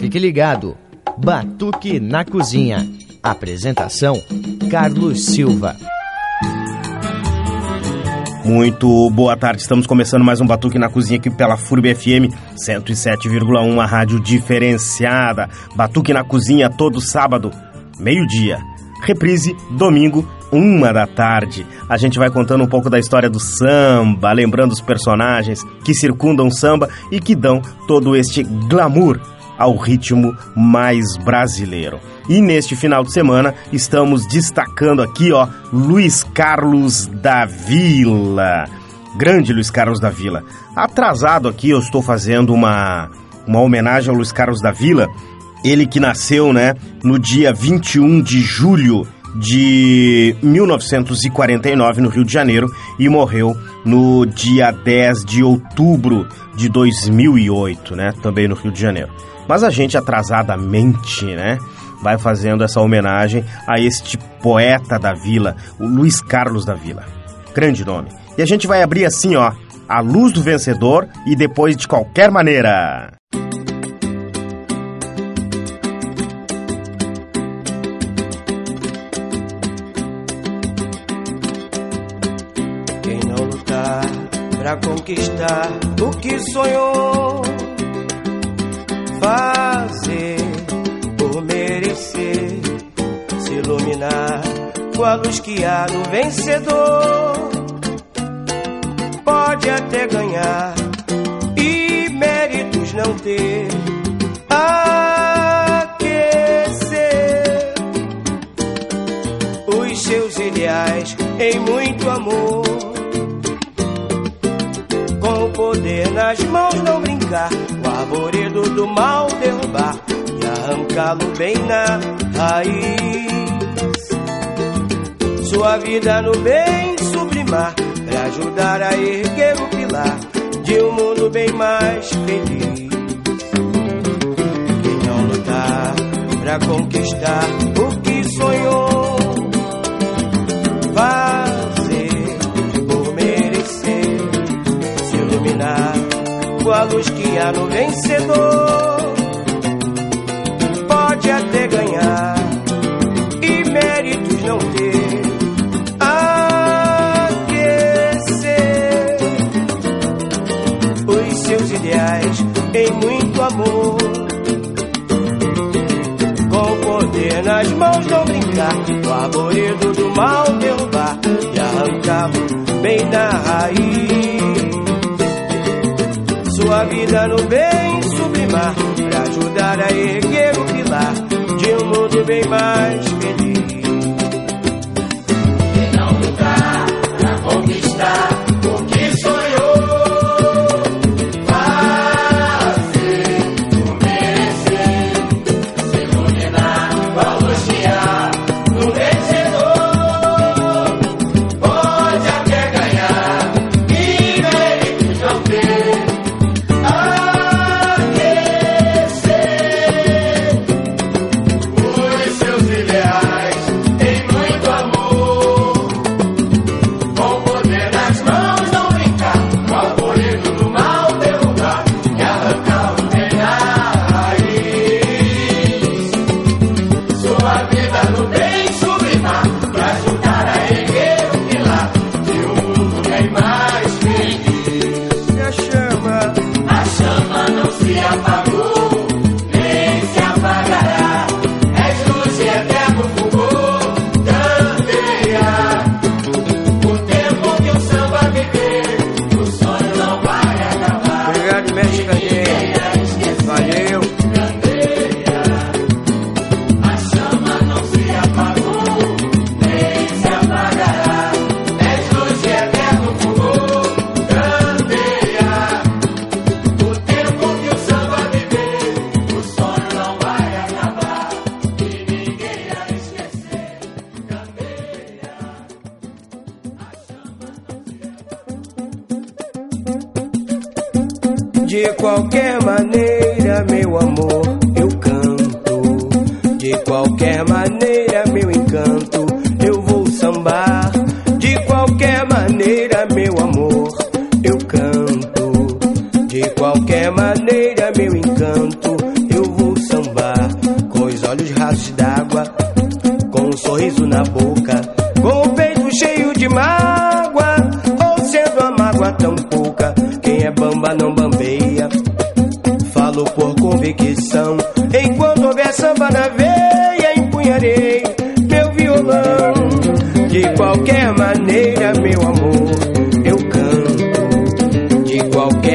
Fique ligado. Batuque na Cozinha. Apresentação: Carlos Silva. Muito boa tarde, estamos começando mais um Batuque na Cozinha aqui pela FURB FM 107,1, a rádio diferenciada. Batuque na Cozinha todo sábado, meio-dia. Reprise, domingo, uma da tarde. A gente vai contando um pouco da história do samba, lembrando os personagens que circundam o samba e que dão todo este glamour ao ritmo mais brasileiro. E neste final de semana estamos destacando aqui, ó, Luiz Carlos da Vila. Grande Luiz Carlos da Vila. Atrasado aqui eu estou fazendo uma uma homenagem ao Luiz Carlos da Vila, ele que nasceu, né, no dia 21 de julho de 1949 no Rio de Janeiro e morreu no dia 10 de outubro de 2008, né, também no Rio de Janeiro. Mas a gente atrasadamente, né, vai fazendo essa homenagem a este poeta da vila, o Luiz Carlos da Vila. Grande nome. E a gente vai abrir assim, ó, a luz do vencedor e depois de qualquer maneira. Quem não lutar pra conquistar o que sonhou, fazer por merecer, se iluminar com a luz que há no vencedor. Pode até ganhar e méritos não ter. Aquecer os seus ideais em muito amor. Poder nas mãos não brincar, o arvoredo do mal derrubar e arrancá-lo bem na raiz. Sua vida no bem sublimar, pra ajudar a erguer o pilar de um mundo bem mais feliz. Quem não lutar pra conquistar o que sonhou, a luz que há no vencedor. Pode até ganhar e méritos não ter. Aquecer os seus ideais em muito amor. Com poder nas mãos não brincar, o arvoredo do mal derrubar e arrancá-lo bem da raiz. Vida no bem sublimar, pra ajudar a erguer o pilar de um mundo bem mais feliz. Quem não lutar pra conquistar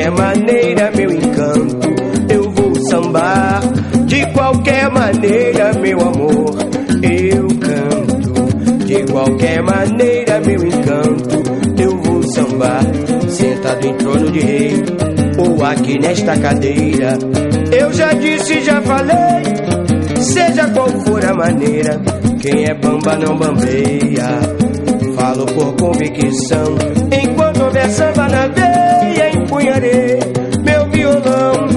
qualquer maneira, meu encanto, eu vou sambar. De qualquer maneira, meu amor, eu canto. De qualquer maneira, meu encanto, eu vou sambar. Sentado em trono de rei, ou aqui nesta cadeira. Eu já disse, já falei, seja qual for a maneira. Quem é bamba não bambeia. Falo por convicção. Enquanto houver samba na veia, meu violão.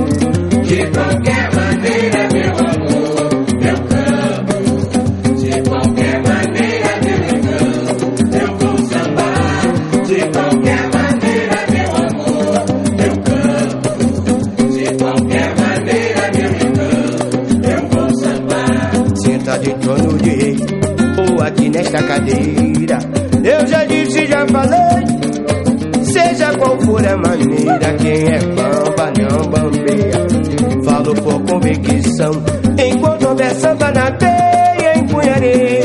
De qualquer maneira, meu amor, eu canto. De qualquer maneira, meu encanto, eu vou sambar. De qualquer maneira, meu amor, eu canto. De qualquer maneira, meu encanto, eu vou sambar. Sentado em trono de rei, ou aqui nesta cadeira. Eu já disse, já falei, seja qual for a maneira, quem é bamba não bambeia. Falo por convicção, enquanto houver samba na veia, empunharei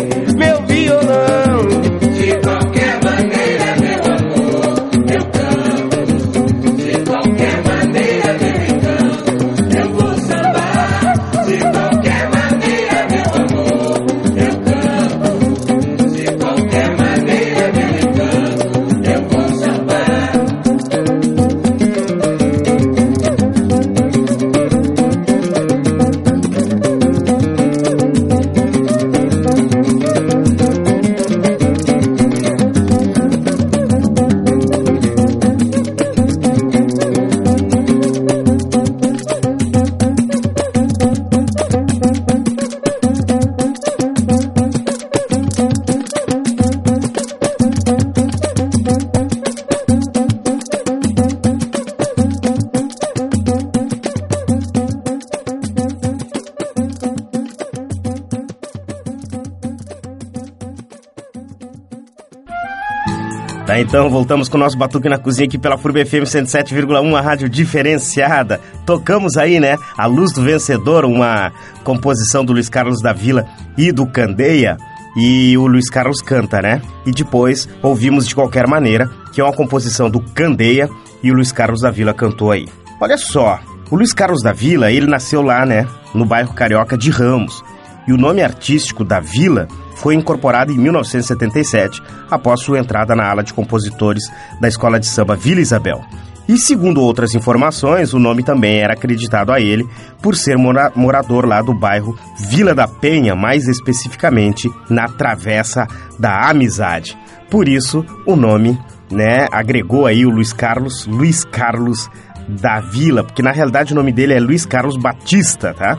então voltamos com o nosso Batuque na Cozinha aqui pela FURB FM 107,1, a rádio diferenciada. Tocamos aí, né? A Luz do Vencedor, uma composição do Luiz Carlos da Vila e do Candeia. E o Luiz Carlos canta, né? E depois ouvimos De Qualquer Maneira, que é uma composição do Candeia e o Luiz Carlos da Vila cantou aí. Olha só, o Luiz Carlos da Vila, ele nasceu lá, né? No bairro carioca de Ramos. E o nome artístico da Vila foi incorporado em 1977, após sua entrada na ala de compositores da escola de samba Vila Isabel. E segundo outras informações, o nome também era acreditado a ele por ser mora morador lá do bairro Vila da Penha, mais especificamente na Travessa da Amizade. Por isso, o nome, né, agregou aí o Luiz Carlos, Luiz Carlos da Vila, porque na realidade o nome dele é Luiz Carlos Batista, tá?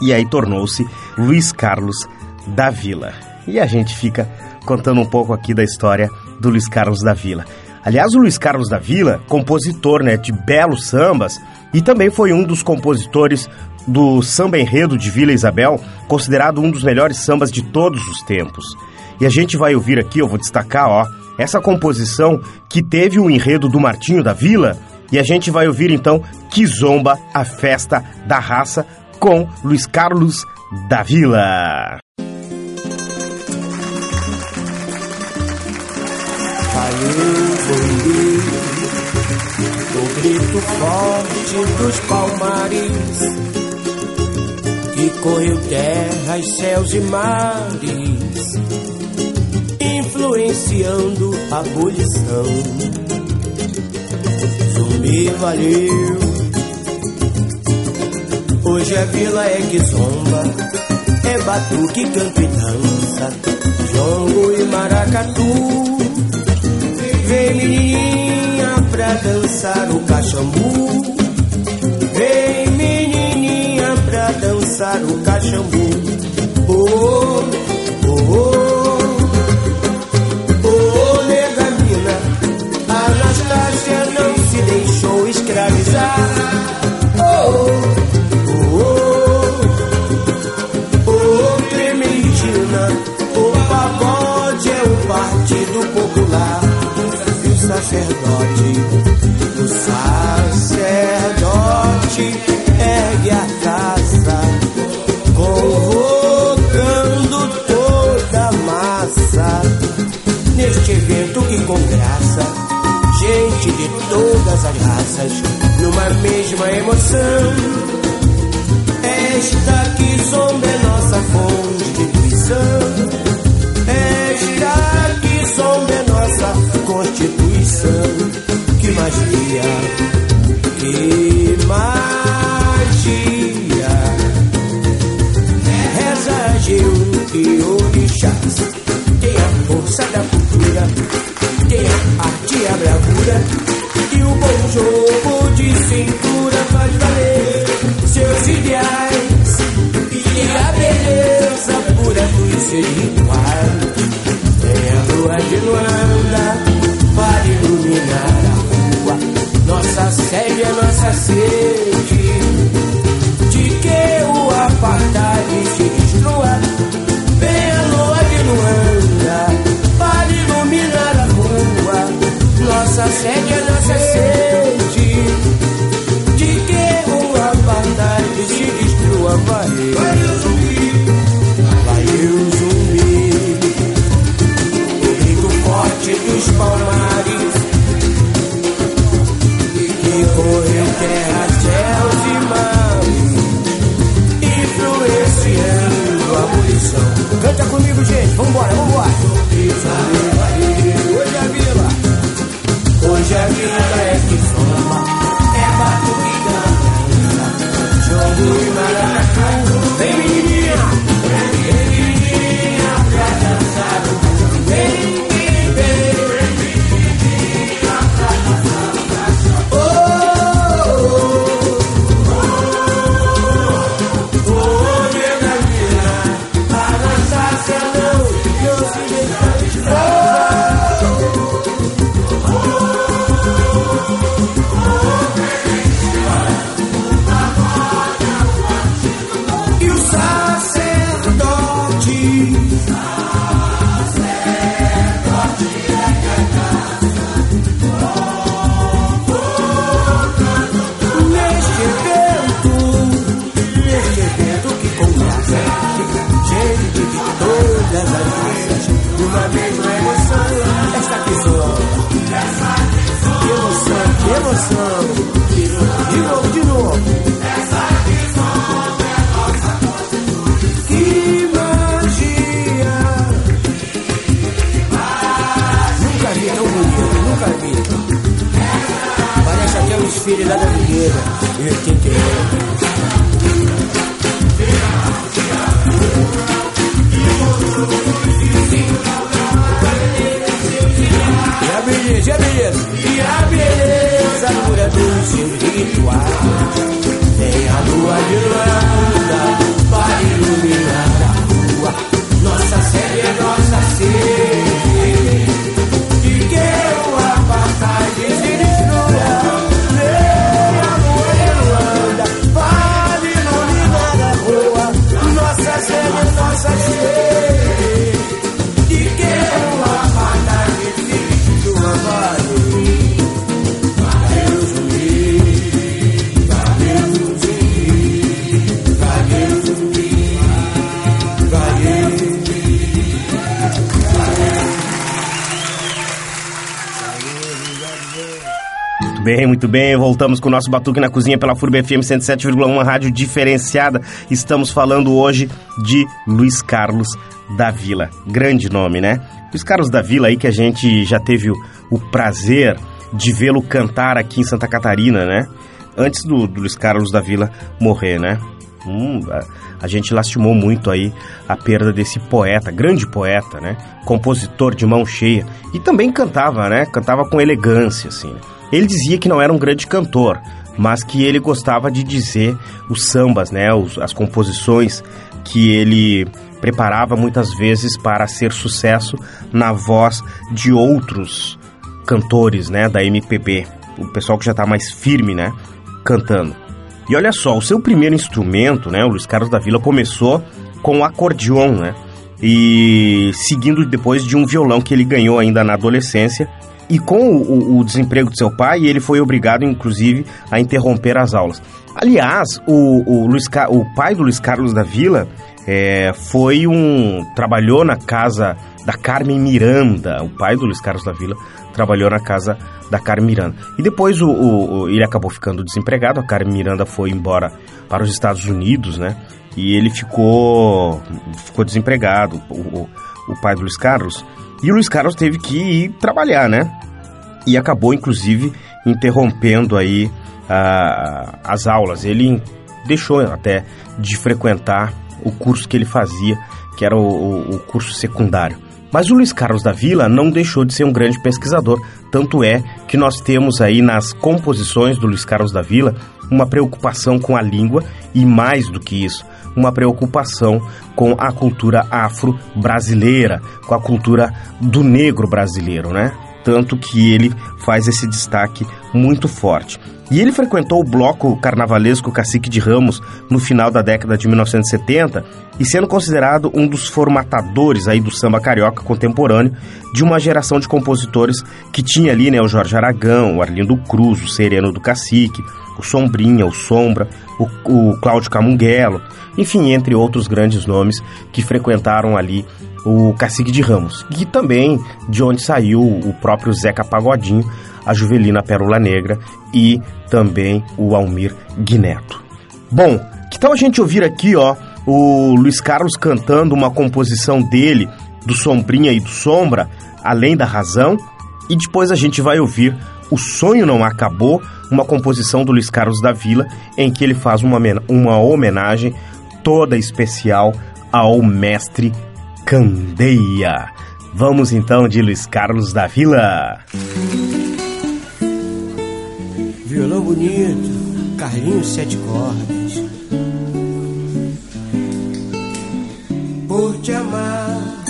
E aí tornou-se Luiz Carlos da Vila. E a gente fica contando um pouco aqui da história do Luiz Carlos da Vila. Aliás, o Luiz Carlos da Vila, compositor né, de belos sambas, e também foi um dos compositores do samba enredo de Vila Isabel, considerado um dos melhores sambas de todos os tempos. E a gente vai ouvir aqui, eu vou destacar, ó, essa composição que teve o enredo do Martinho da Vila, e a gente vai ouvir então Kizomba, a festa da raça, com Luiz Carlos da Vila. Valeu, o grito forte dos palmares que correu terras, céus e mares, influenciando a abolição. Zumbi valeu, hoje a vila é que zomba, é batuque, canto e dança, jongo e maracatu. Vem menininha pra dançar o cachambu. Vem menininha pra dançar o cachambu. Oh, oh, oh, emoção. Esta que sonda é nossa constituição. Esta que sonda é nossa constituição. Que magia, que magia. Reza Geu e Orixás. Beleza, e e pura dos seus rituais. Tem a lua de Luanda bem, muito bem. Voltamos com o nosso Batuque na Cozinha pela FURB FM 107,1, rádio diferenciada. Estamos falando hoje de Luiz Carlos da Vila. Grande nome, né? Luiz Carlos da Vila aí que a gente já teve o, o prazer de vê-lo cantar aqui em Santa Catarina, né? Antes do, do Luiz Carlos da Vila morrer, né? Hum, a, a gente lastimou muito aí a perda desse poeta, grande poeta, né? Compositor de mão cheia. E também cantava, né? Cantava com elegância, assim. Ele dizia que não era um grande cantor, mas que ele gostava de dizer os sambas, né? Os, as composições que ele preparava muitas vezes para ser sucesso na voz de outros cantores, né? Da MPB. O pessoal que já está mais firme, né? Cantando. E olha só, o seu primeiro instrumento, né, o Luiz Carlos da Vila começou com o acordeon, né? E seguindo depois de um violão que ele ganhou ainda na adolescência. E com o, o, desemprego de seu pai, ele foi obrigado, inclusive, a interromper as aulas. Aliás, o, o, Luiz, o pai do Luiz Carlos da Vila é, foi um. trabalhou na casa da Carmen Miranda. O pai do Luiz Carlos da Vila trabalhou na casa da Carmen Miranda. E depois o, o, ele acabou ficando desempregado, a Carmen Miranda foi embora para os Estados Unidos, né? E ele ficou, ficou desempregado, o, o pai do Luiz Carlos. E o Luiz Carlos teve que ir trabalhar, né? E acabou, inclusive, interrompendo aí ah, as aulas. Ele deixou até de frequentar o curso que ele fazia, que era o, o curso secundário. Mas o Luiz Carlos da Vila não deixou de ser um grande pesquisador, tanto é que nós temos aí nas composições do Luiz Carlos da Vila uma preocupação com a língua e mais do que isso, uma preocupação com a cultura afro-brasileira, com a cultura do negro brasileiro, né? Tanto que ele faz esse destaque muito forte. E ele frequentou o bloco carnavalesco Cacique de Ramos no final da década de 1970 e sendo considerado um dos formatadores aí do samba carioca contemporâneo de uma geração de compositores que tinha ali, né, o Jorge Aragão, o Arlindo Cruz, o Sereno do Cacique, o Sombrinha, o Sombra, o, o Cláudio Camunguelo, enfim, entre outros grandes nomes que frequentaram ali o Cacique de Ramos, e também de onde saiu o próprio Zeca Pagodinho, a Juvelina Pérola Negra e também o Almir Guineto. Bom, que tal a gente ouvir aqui, ó, o Luiz Carlos cantando uma composição dele, do Sombrinha e do Sombra, Além da Razão, e depois a gente vai ouvir O Sonho Não Acabou, uma composição do Luiz Carlos da Vila, em que ele faz uma, uma homenagem toda especial ao mestre Candeia. Vamos então de Luiz Carlos da Vila. Violão bonito, Carlinhos sete cordas. Por te amar,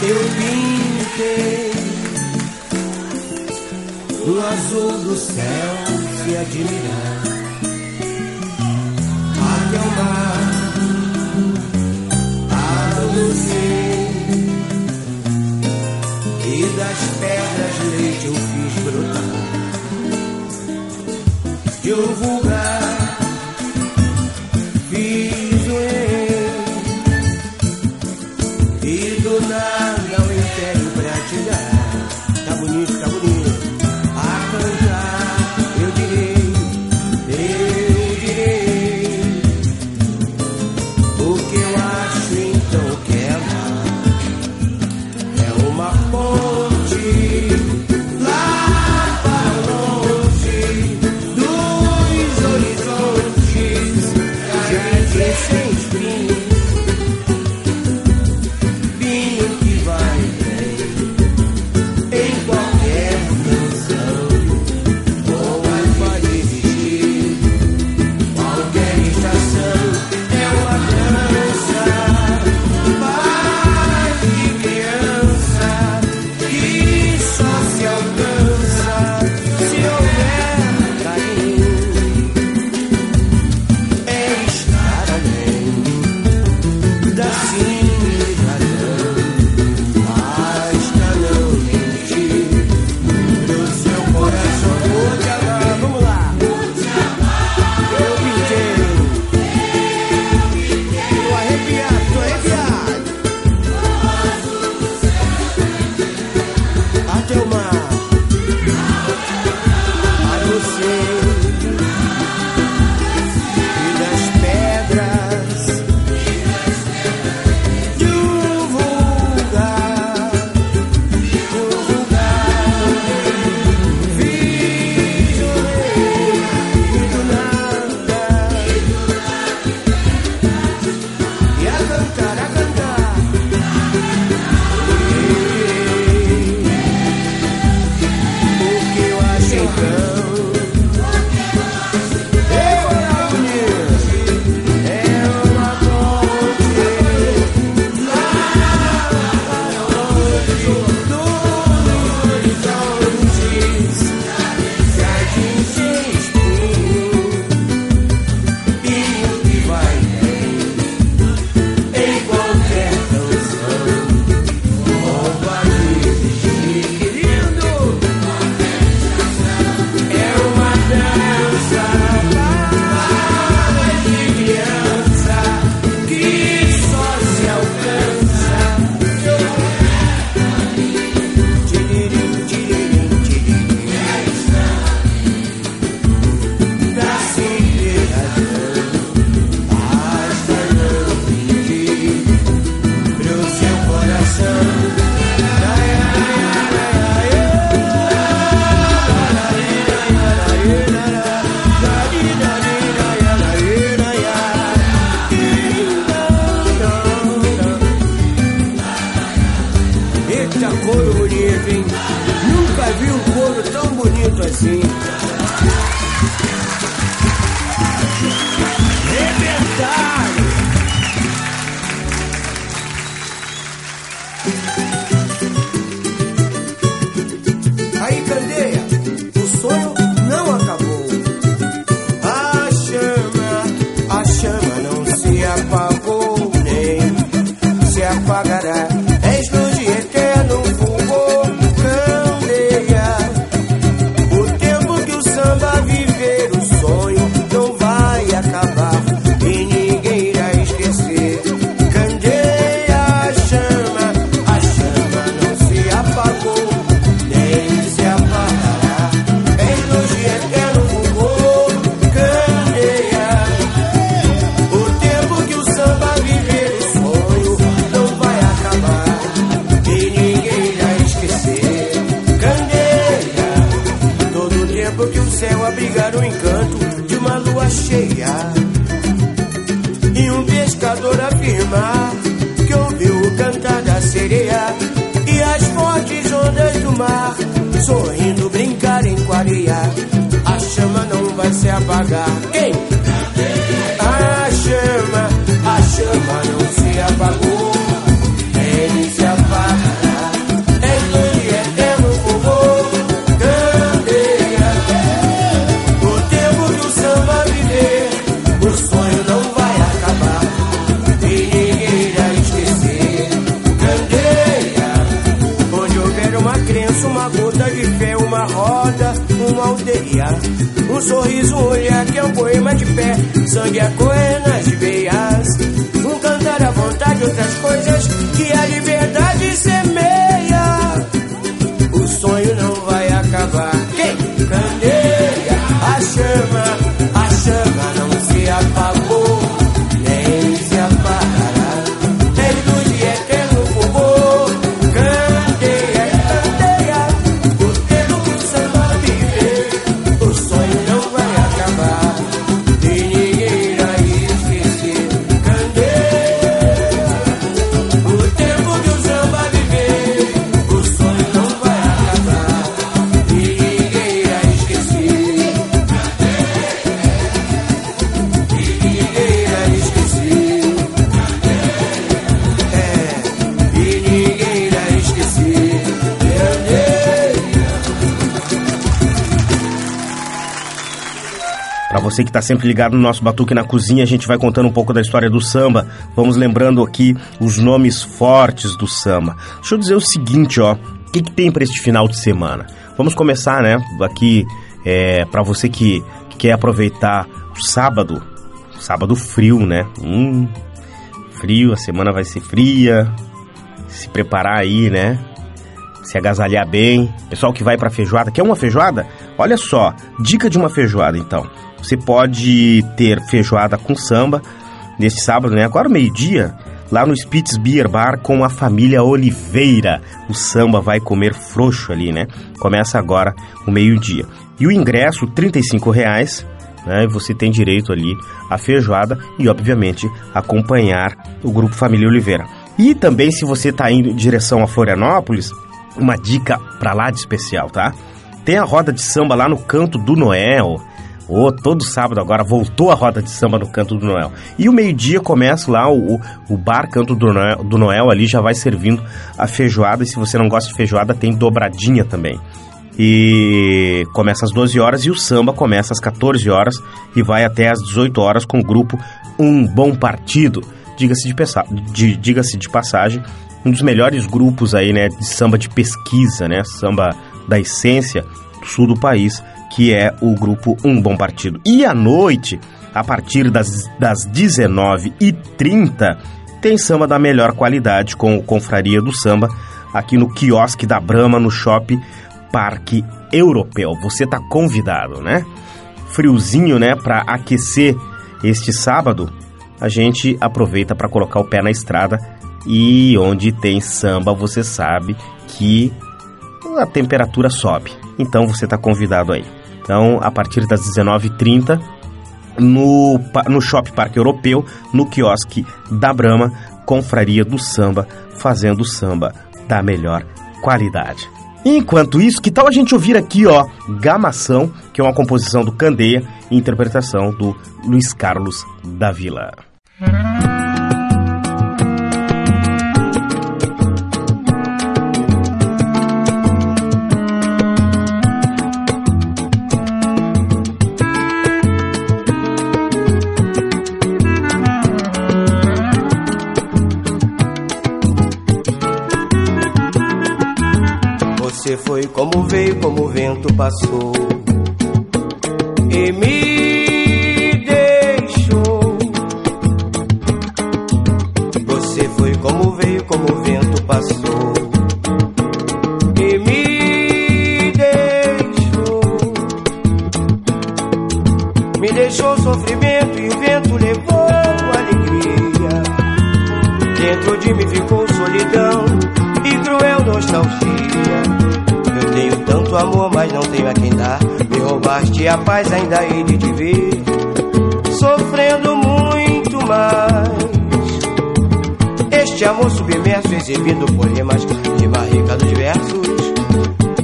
eu pintei no azul do céu se admirar. Até o mar, a luzir, e das pedras De um você que está sempre ligado no nosso Batuque na Cozinha, a gente vai contando um pouco da história do samba. Vamos lembrando aqui os nomes fortes do samba. Deixa eu dizer o seguinte, ó. O que, que tem para este final de semana? Vamos começar, né? Aqui, é, para você que, que quer aproveitar o sábado. Sábado frio, né? Hum, frio, a semana vai ser fria. Se preparar aí, né? se agasalhar bem. Pessoal que vai pra feijoada, quer uma feijoada? Olha só, dica de uma feijoada então. Você pode ter feijoada com samba neste sábado, né? Agora meio-dia, lá no Spitz Beer Bar com a família Oliveira. O samba vai comer frouxo ali, né? Começa agora o meio-dia. E o ingresso, 35 reais, né? Você tem direito ali à feijoada e, obviamente, acompanhar o Grupo Família Oliveira. E também, se você está indo em direção a Florianópolis, uma dica pra lá de especial, tá? Tem a roda de samba lá no Canto do Noel. Ô, todo sábado agora voltou a roda de samba no Canto do Noel. E o meio-dia começa lá o, o bar Canto do Noel, do Noel ali já vai servindo a feijoada. E se você não gosta de feijoada, tem dobradinha também. E começa às 12 horas e o samba começa às 14 horas e vai até às 18 horas com o grupo Um Bom Partido. Diga-se de, de, diga-se de passagem, um dos melhores grupos aí, né, de samba de pesquisa, né, samba da essência do sul do país, que é o grupo Um Bom Partido. E à noite, a partir das, das 19h30, tem samba da melhor qualidade com o Confraria do Samba, aqui no quiosque da Brama, no Shopping Parque Europeu. Você tá convidado, né? Friozinho, né, para aquecer este sábado, a gente aproveita para colocar o pé na estrada e onde tem samba, você sabe que a temperatura sobe. Então você está convidado aí. Então, a partir das 19h30, no, no Shopping Parque Europeu, no quiosque da Brama, Confraria do Samba, fazendo samba da melhor qualidade. Enquanto isso, que tal a gente ouvir aqui, ó, Gamação, que é uma composição do Candeia interpretação do Luiz Carlos da Vila. Como veio, como o vento passou. E me paz, ainda hei de te ver sofrendo muito mais. Este amor submerso, exibindo poemas de barriga dos versos.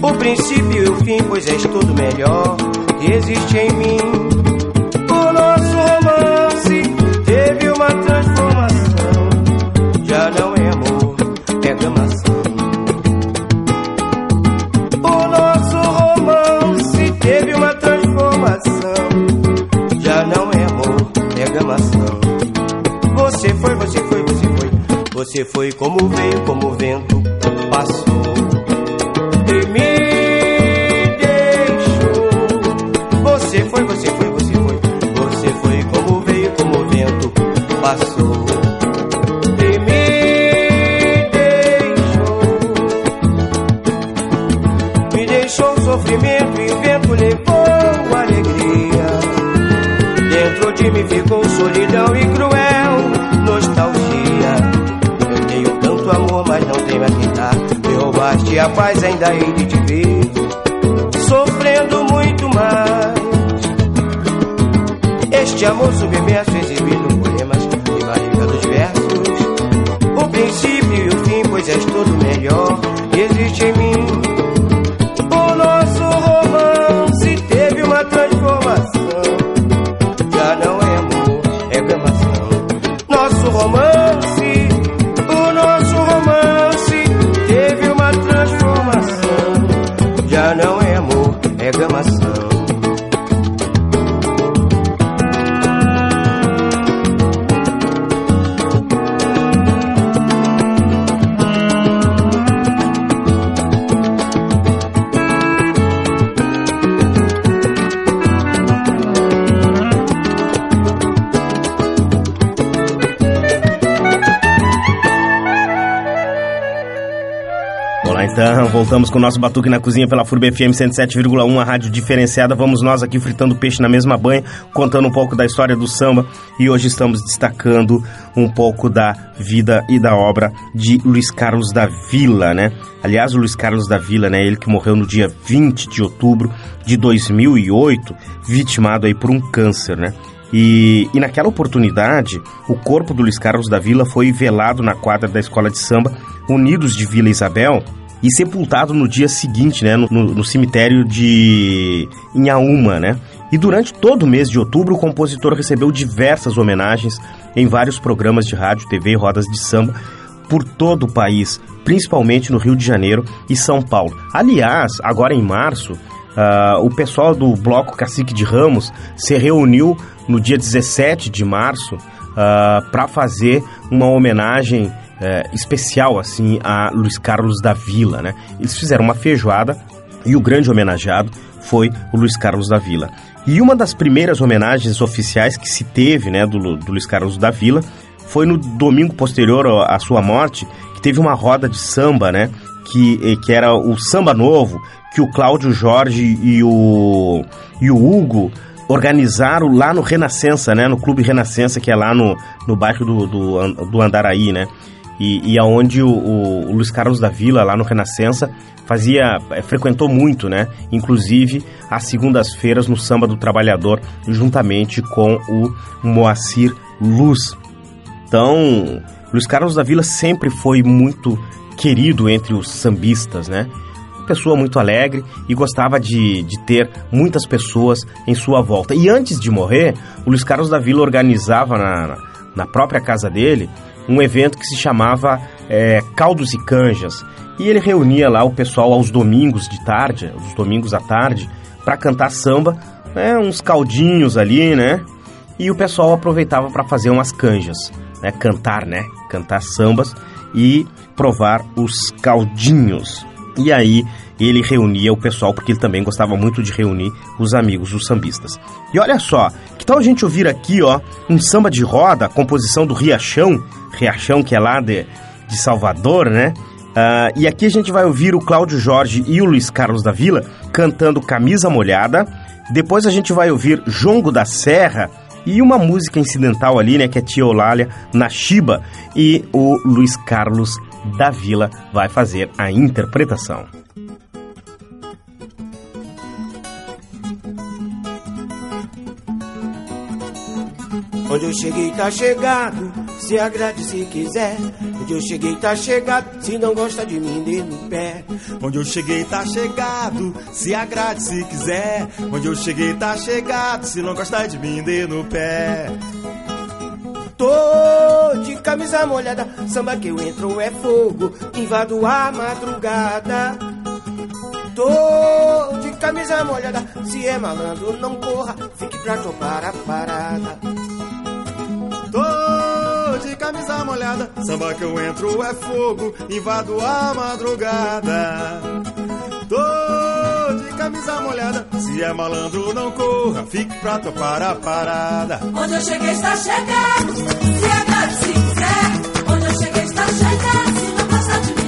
O princípio e o fim, pois és tudo melhor que existe em mim. Você foi como veio, como vento passou. Ainda hei de te ver. Sofrendo muito mais. Este amor submerso, exibido poemas e barriga dos versos. O princípio e o fim, pois és tudo melhor existe em mim. Voltamos com o nosso Batuque na Cozinha pela FURB FM 107,1, a rádio diferenciada. Vamos nós aqui fritando peixe na mesma banha, contando um pouco da história do samba e hoje estamos destacando um pouco da vida e da obra de Luiz Carlos da Vila, né? Aliás, o Luiz Carlos da Vila, né, ele que morreu no dia 20 de outubro de 2008, vitimado aí por um câncer, né? E, e, naquela oportunidade, o corpo do Luiz Carlos da Vila foi velado na quadra da escola de samba Unidos de Vila Isabel e sepultado no dia seguinte, né, no, no cemitério de Inhaúma, né? E durante todo o mês de outubro, o compositor recebeu diversas homenagens em vários programas de rádio, TV e rodas de samba por todo o país, principalmente no Rio de Janeiro e São Paulo. Aliás, agora em março, Uh, o pessoal do Bloco Cacique de Ramos se reuniu no dia 17 de março uh, para fazer uma homenagem uh, especial assim a Luiz Carlos da Vila. Né? Eles fizeram uma feijoada e o grande homenageado foi o Luiz Carlos da Vila. E uma das primeiras homenagens oficiais que se teve né, do, do Luiz Carlos da Vila foi no domingo posterior à sua morte, que teve uma roda de samba, né? Que, que era o Samba Novo, que o Cláudio Jorge e o, e o Hugo organizaram lá no Renascença, né? No Clube Renascença, que é lá no, no bairro do, do, do Andaraí, né? E, e aonde o, o, Luiz Carlos da Vila, lá no Renascença, fazia, frequentou muito, né? Inclusive às segundas-feiras no Samba do Trabalhador, juntamente com o Moacir Luz. Então, Luiz Carlos da Vila sempre foi muito querido entre os sambistas, né? Pessoa muito alegre e gostava de, de ter muitas pessoas em sua volta. E antes de morrer, o Luiz Carlos da Vila organizava na, na própria casa dele um evento que se chamava é, Caldos e Canjas. E ele reunia lá o pessoal aos domingos de tarde, os domingos à tarde, para cantar samba, né, uns caldinhos ali, né? E o pessoal aproveitava para fazer umas canjas, né? Cantar, né? Cantar sambas e provar os caldinhos. E aí ele reunia o pessoal, porque ele também gostava muito de reunir os amigos, os sambistas. E olha só, que tal a gente ouvir aqui, ó, um samba de roda, composição do Riachão, Riachão que é lá de, de Salvador, né? Uh, e aqui a gente vai ouvir o Cláudio Jorge e o Luiz Carlos da Vila cantando Camisa Molhada. Depois a gente vai ouvir Jongo da Serra e uma música incidental ali, né, que é Tia Olália na Chiba. E o Luiz Carlos da Vila vai fazer a interpretação. Onde eu cheguei tá chegado, se agrade se quiser. Onde eu cheguei tá chegado, se não gosta de mim dê no pé. Onde eu cheguei tá chegado, se agrade se quiser. Onde eu cheguei tá chegado, se não gosta de mim dê no pé. Tô de camisa molhada, samba que eu entro é fogo, invado a madrugada. Tô de camisa molhada, se é malandro não corra, fique pra tomar a parada de camisa molhada. Samba que eu entro é fogo, invado a madrugada. Tô de camisa molhada, se é malandro não corra, fique pra topar a parada. Onde eu cheguei está chegando, se é se quiser. Onde eu cheguei está chegando, se não passar de mim.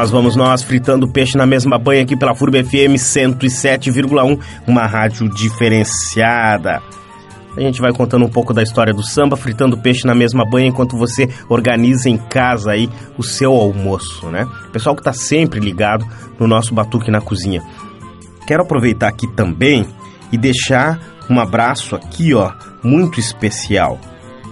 Nós, vamos nós, fritando peixe na mesma banha aqui pela FURB FM 107,1, uma rádio diferenciada. A gente vai contando um pouco da história do samba, fritando peixe na mesma banha enquanto você organiza em casa aí o seu almoço, né? Pessoal que tá sempre ligado no nosso Batuque na Cozinha. Quero aproveitar aqui também e deixar um abraço aqui, ó, muito especial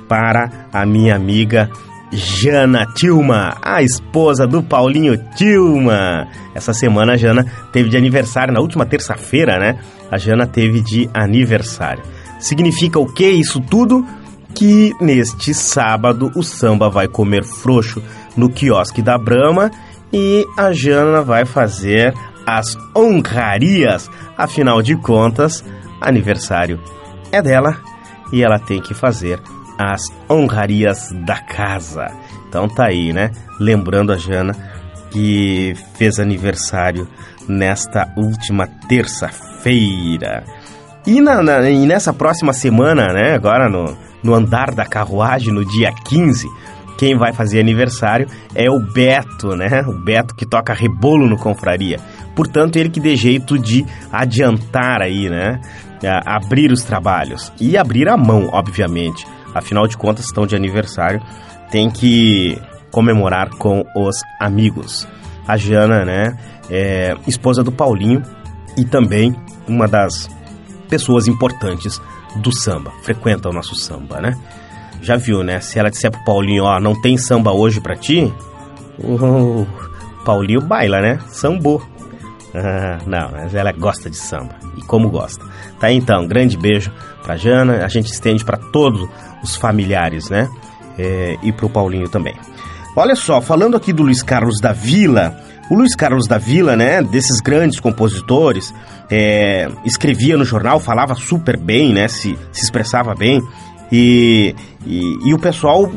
para a minha amiga Jana Tilma, a esposa do Paulinho Tilma. Essa semana a Jana teve de aniversário, na última terça-feira, né? A Jana teve de aniversário. Significa o que isso tudo? Que neste sábado o samba vai comer frouxo no quiosque da Brama e a Jana vai fazer as honrarias. Afinal de contas, aniversário é dela e ela tem que fazer as honrarias da casa. Então tá aí, né? Lembrando a Jana que fez aniversário nesta última terça-feira. E, na, na- e nessa próxima semana, né? Agora no, no andar da carruagem, no dia 15, quem vai fazer aniversário é o Beto, né? O Beto que toca rebolo no Confraria. Portanto, ele que dê jeito de adiantar aí, né? abrir os trabalhos. E abrir a mão, obviamente. Afinal de contas, estão de aniversário. Tem que comemorar com os amigos. A Jana, né? É esposa do Paulinho e também uma das pessoas importantes do samba. Frequenta o nosso samba, né? Já viu, né? Se ela disser pro Paulinho, ó, não tem samba hoje pra ti, o Paulinho baila, né? Sambou. Ah, não, mas ela gosta de samba. E como gosta. Tá então, grande beijo pra Jana. A gente estende pra todos os familiares, né? É, e pro Paulinho também. Olha só, falando aqui do Luiz Carlos da Vila, o Luiz Carlos da Vila, né, desses grandes compositores, é, escrevia no jornal, falava super bem, né, se, se expressava bem. E, e, e o pessoal,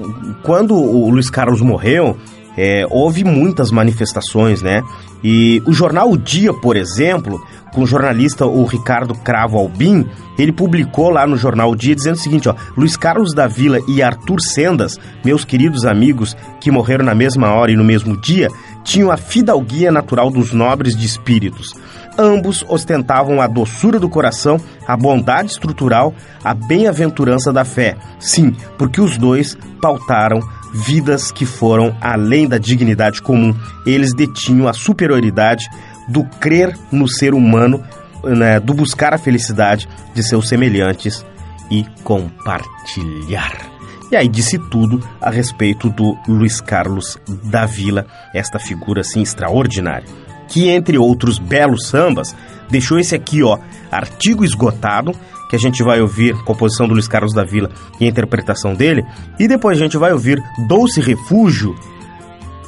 quando o Luiz Carlos morreu, é, houve muitas manifestações, né? E o jornal O Dia, por exemplo, com o jornalista o Ricardo Cravo Albim, ele publicou lá no jornal O Dia dizendo o seguinte, ó, Luiz Carlos da Vila e Arthur Sendas, meus queridos amigos que morreram na mesma hora e no mesmo dia, tinham a fidalguia natural dos nobres de espíritos. Ambos ostentavam a doçura do coração, a bondade estrutural, a bem-aventurança da fé. Sim, porque os dois pautaram vidas que foram além da dignidade comum. Eles detinham a superioridade do crer no ser humano, né, do buscar a felicidade de seus semelhantes e compartilhar. E aí disse tudo a respeito do Luiz Carlos da Vila, esta figura assim extraordinária, que entre outros belos sambas, deixou esse aqui, ó, artigo esgotado, que a gente vai ouvir composição do Luiz Carlos da Vila e interpretação dele, e depois a gente vai ouvir Doce Refúgio,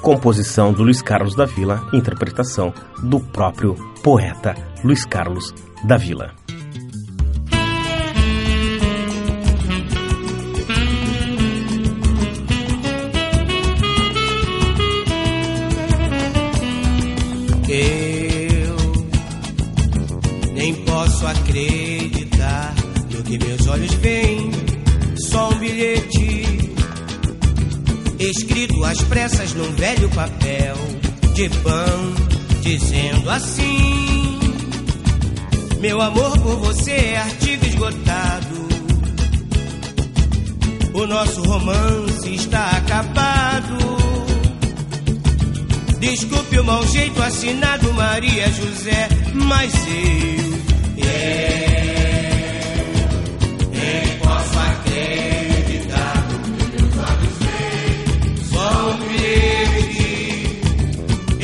composição do Luiz Carlos da Vila, interpretação do próprio poeta Luiz Carlos da Vila. Às pressas num velho papel de pão, dizendo assim: Meu amor por você é artigo esgotado. O nosso romance está acabado. Desculpe o mau jeito assinado Maria José, mas eu é, nem posso acreditar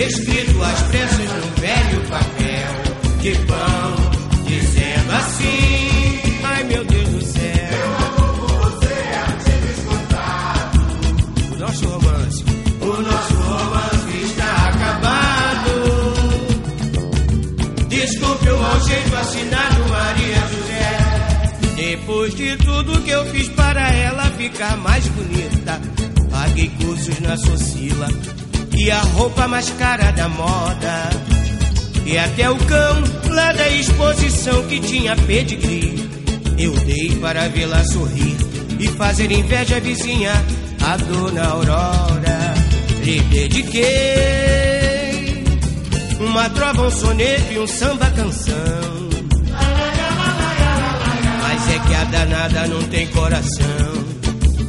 escrito às pressas num velho papel de pão, dizendo assim: Ai meu Deus do céu. O nosso romance, o nosso romance está acabado. Desculpe o mau jeito assinado Maria José. Depois de tudo que eu fiz para ela ficar mais bonita, paguei cursos na Socila e a roupa mais cara da moda. E até o cão lá da exposição que tinha pedigree, eu dei para vê-la sorrir e fazer inveja à vizinha, a dona Aurora. Lhe dediquei uma trova, um soneto e um samba canção. Mas é que a danada não tem coração.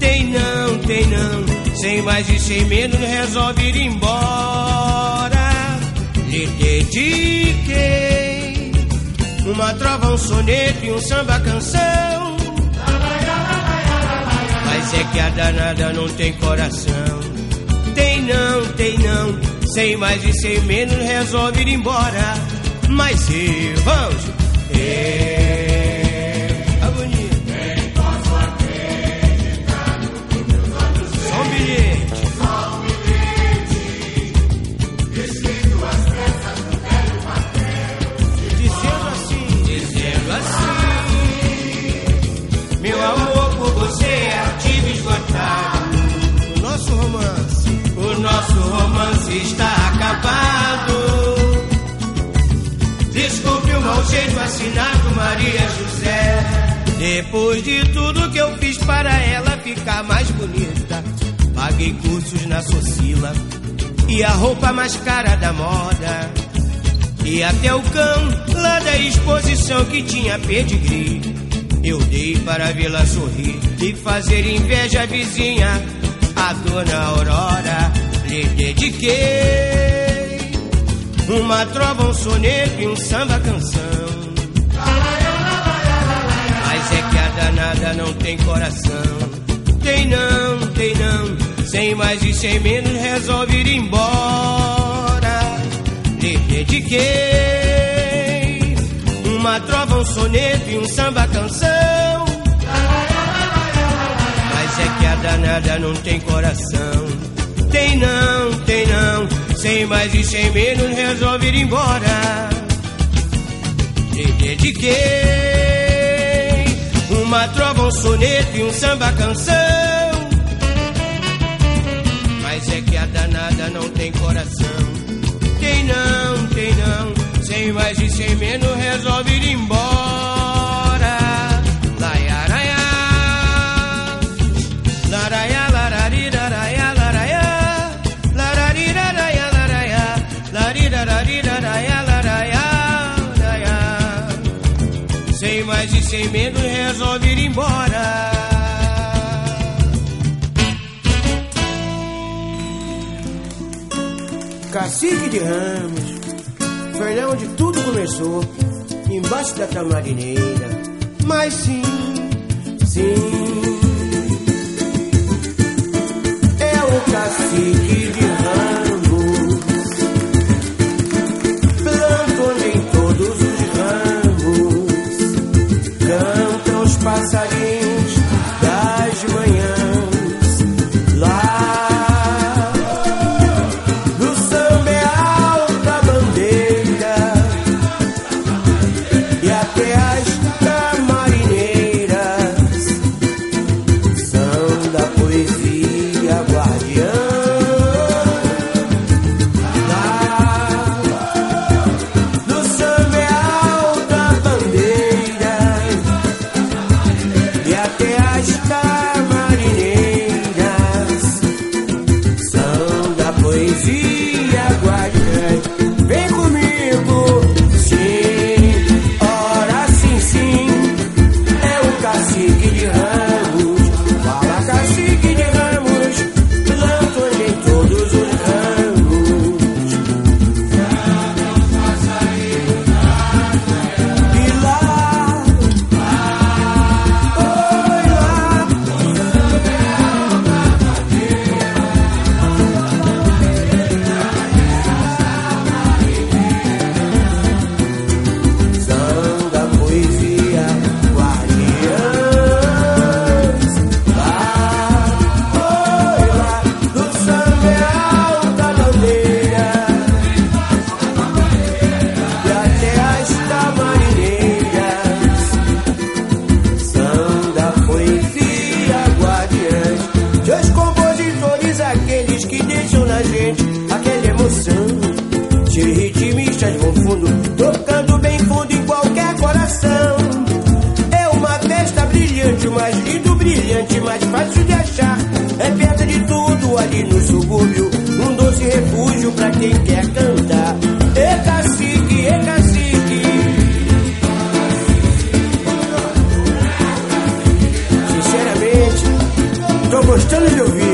Tem não, tem não. Sem mais e sem menos resolve ir embora. Lhe dediquei uma trova, um soneto e um samba canção. Mas é que a danada não tem coração. Tem não, tem não. Sem mais e sem menos resolve ir embora. Mas eu, Desculpe o mau jeito assinado Maria José. Depois de tudo que eu fiz para ela ficar mais bonita, paguei cursos na Socila e a roupa mais cara da moda. E até o cão lá da exposição que tinha pedigree. Eu dei para vê-la sorrir e fazer inveja à vizinha, a dona Aurora. Lhe dediquei uma trova, um soneto e um samba canção. Mas é que a danada não tem coração. Tem não, tem não. Sem mais e sem menos resolve ir embora. Lhe dediquei uma trova, um soneto e um samba canção. Mas é que a danada não tem coração. Tem não, tem não. Sem mais e sem menos resolve ir embora. Lhe dediquei uma trova, um soneto e um samba canção. Mas é que a danada não tem coração. Tem não, tem não. Sem mais e sem menos resolve ir embora. Sem menos resolve ir embora. Cacique de Ramos, foi lá onde tudo começou, embaixo da tamarineira. Mas sim, sim, é o cacique de Sinceramente, tô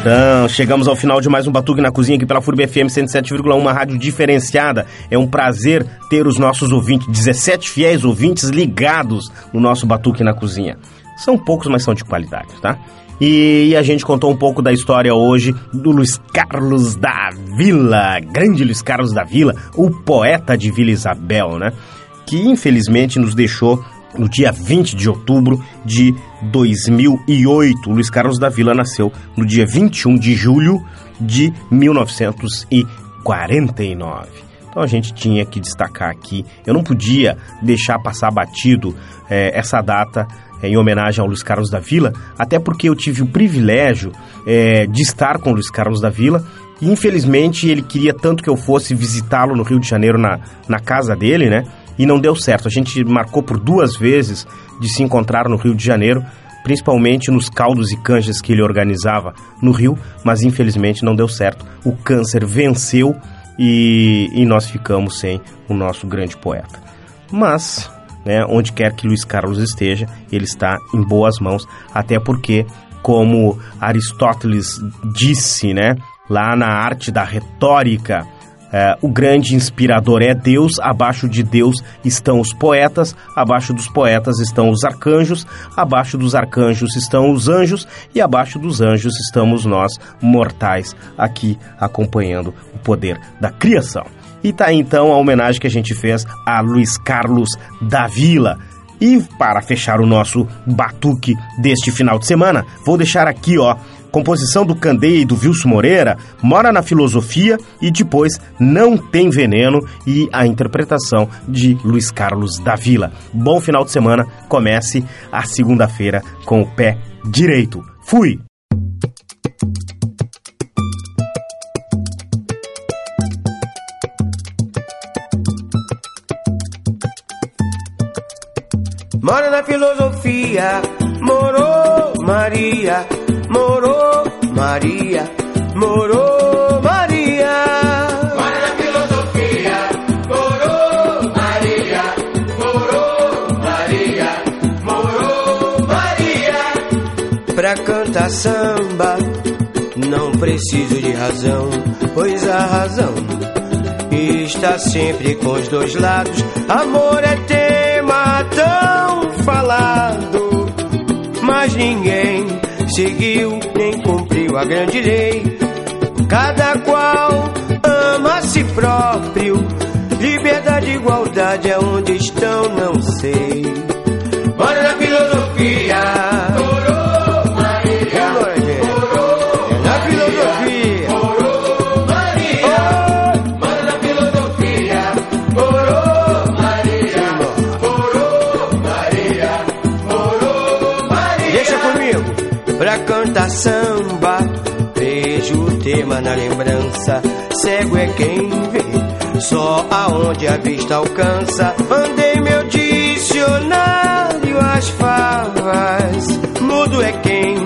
Então, chegamos ao final de mais um Batuque na Cozinha aqui pela FURB FM 107,1, uma rádio diferenciada. É um prazer ter os nossos ouvintes, 17 fiéis ouvintes ligados no nosso Batuque na Cozinha. São poucos, mas são de qualidade, tá? E a gente contou um pouco da história hoje do Luiz Carlos da Vila, grande Luiz Carlos da Vila, o poeta de Vila Isabel, né? Que infelizmente nos deixou no dia 20 de outubro de 2008. Luiz Carlos da Vila nasceu no dia 21 de julho de 1949. Então a gente tinha que destacar aqui. Eu não podia deixar passar batido eh, essa data eh, em homenagem ao Luiz Carlos da Vila, até porque eu tive o privilégio eh, de estar com o Luiz Carlos da Vila. E infelizmente ele queria tanto que eu fosse visitá-lo no Rio de Janeiro na, na casa dele, né? E não deu certo. A gente marcou por duas vezes de se encontrar no Rio de Janeiro, principalmente nos caldos e canjas que ele organizava no Rio, mas infelizmente não deu certo. O câncer venceu e, e nós ficamos sem o nosso grande poeta. Mas, né, onde quer que Luiz Carlos esteja, ele está em boas mãos, até porque, como Aristóteles disse, né, lá na arte da retórica, é, o grande inspirador é Deus, abaixo de Deus estão os poetas, abaixo dos poetas estão os arcanjos, abaixo dos arcanjos estão os anjos e abaixo dos anjos estamos nós, mortais, aqui acompanhando o poder da criação. E tá então a homenagem que a gente fez a Luiz Carlos da Vila. E para fechar o nosso batuque deste final de semana, vou deixar aqui, ó, composição do Candeia e do Wilson Moreira, Mora na Filosofia e depois Não Tem Veneno e a interpretação de Luiz Carlos da Vila. Bom final de semana, comece a segunda-feira com o pé direito. Fui! Mora na filosofia, morou Maria, morou Maria, morou Maria. para na filosofia, morou Maria, morou Maria, morou Maria. Pra cantar samba, não preciso de razão, pois a razão está sempre com os dois lados. Amor é tema tão falado, mas ninguém seguiu quem cumpriu a grande lei. Cada qual ama a si próprio. Liberdade e igualdade é aonde estão, não sei. Bora na filosofia. samba. Vejo o tema na lembrança, cego é quem vê, só aonde a vista alcança. Mandei meu dicionário às favas, mudo é quem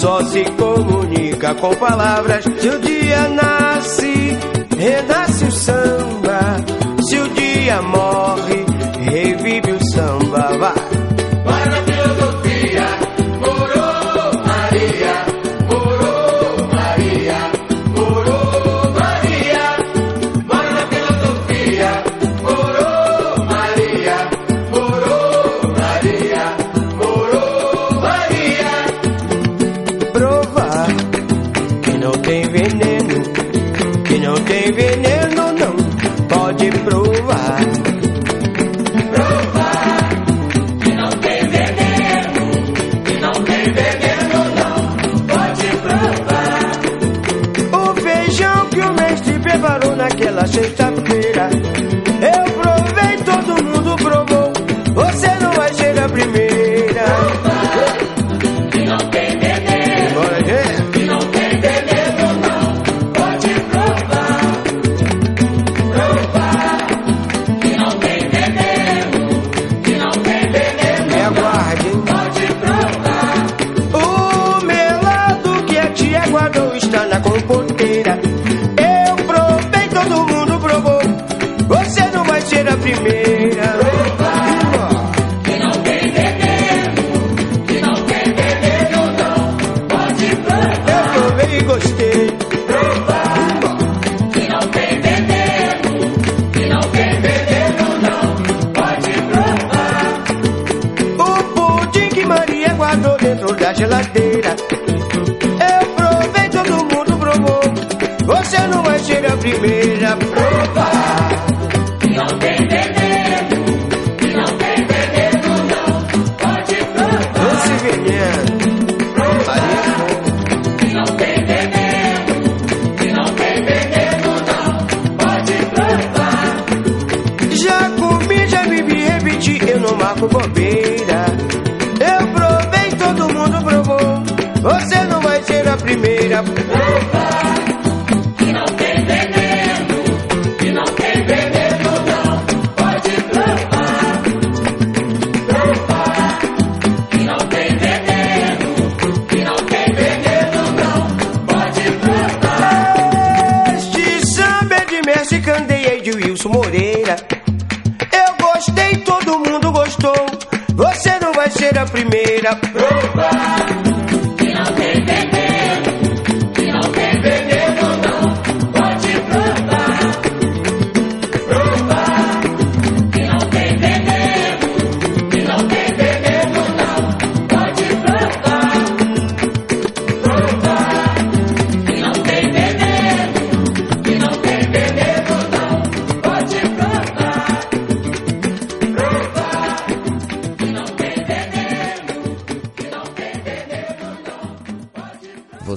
só se comunica com palavras. Se o dia nasce, renasce o samba, se o dia morre till I did.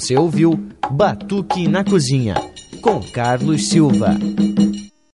Você ouviu Batuque na Cozinha, com Carlos Silva.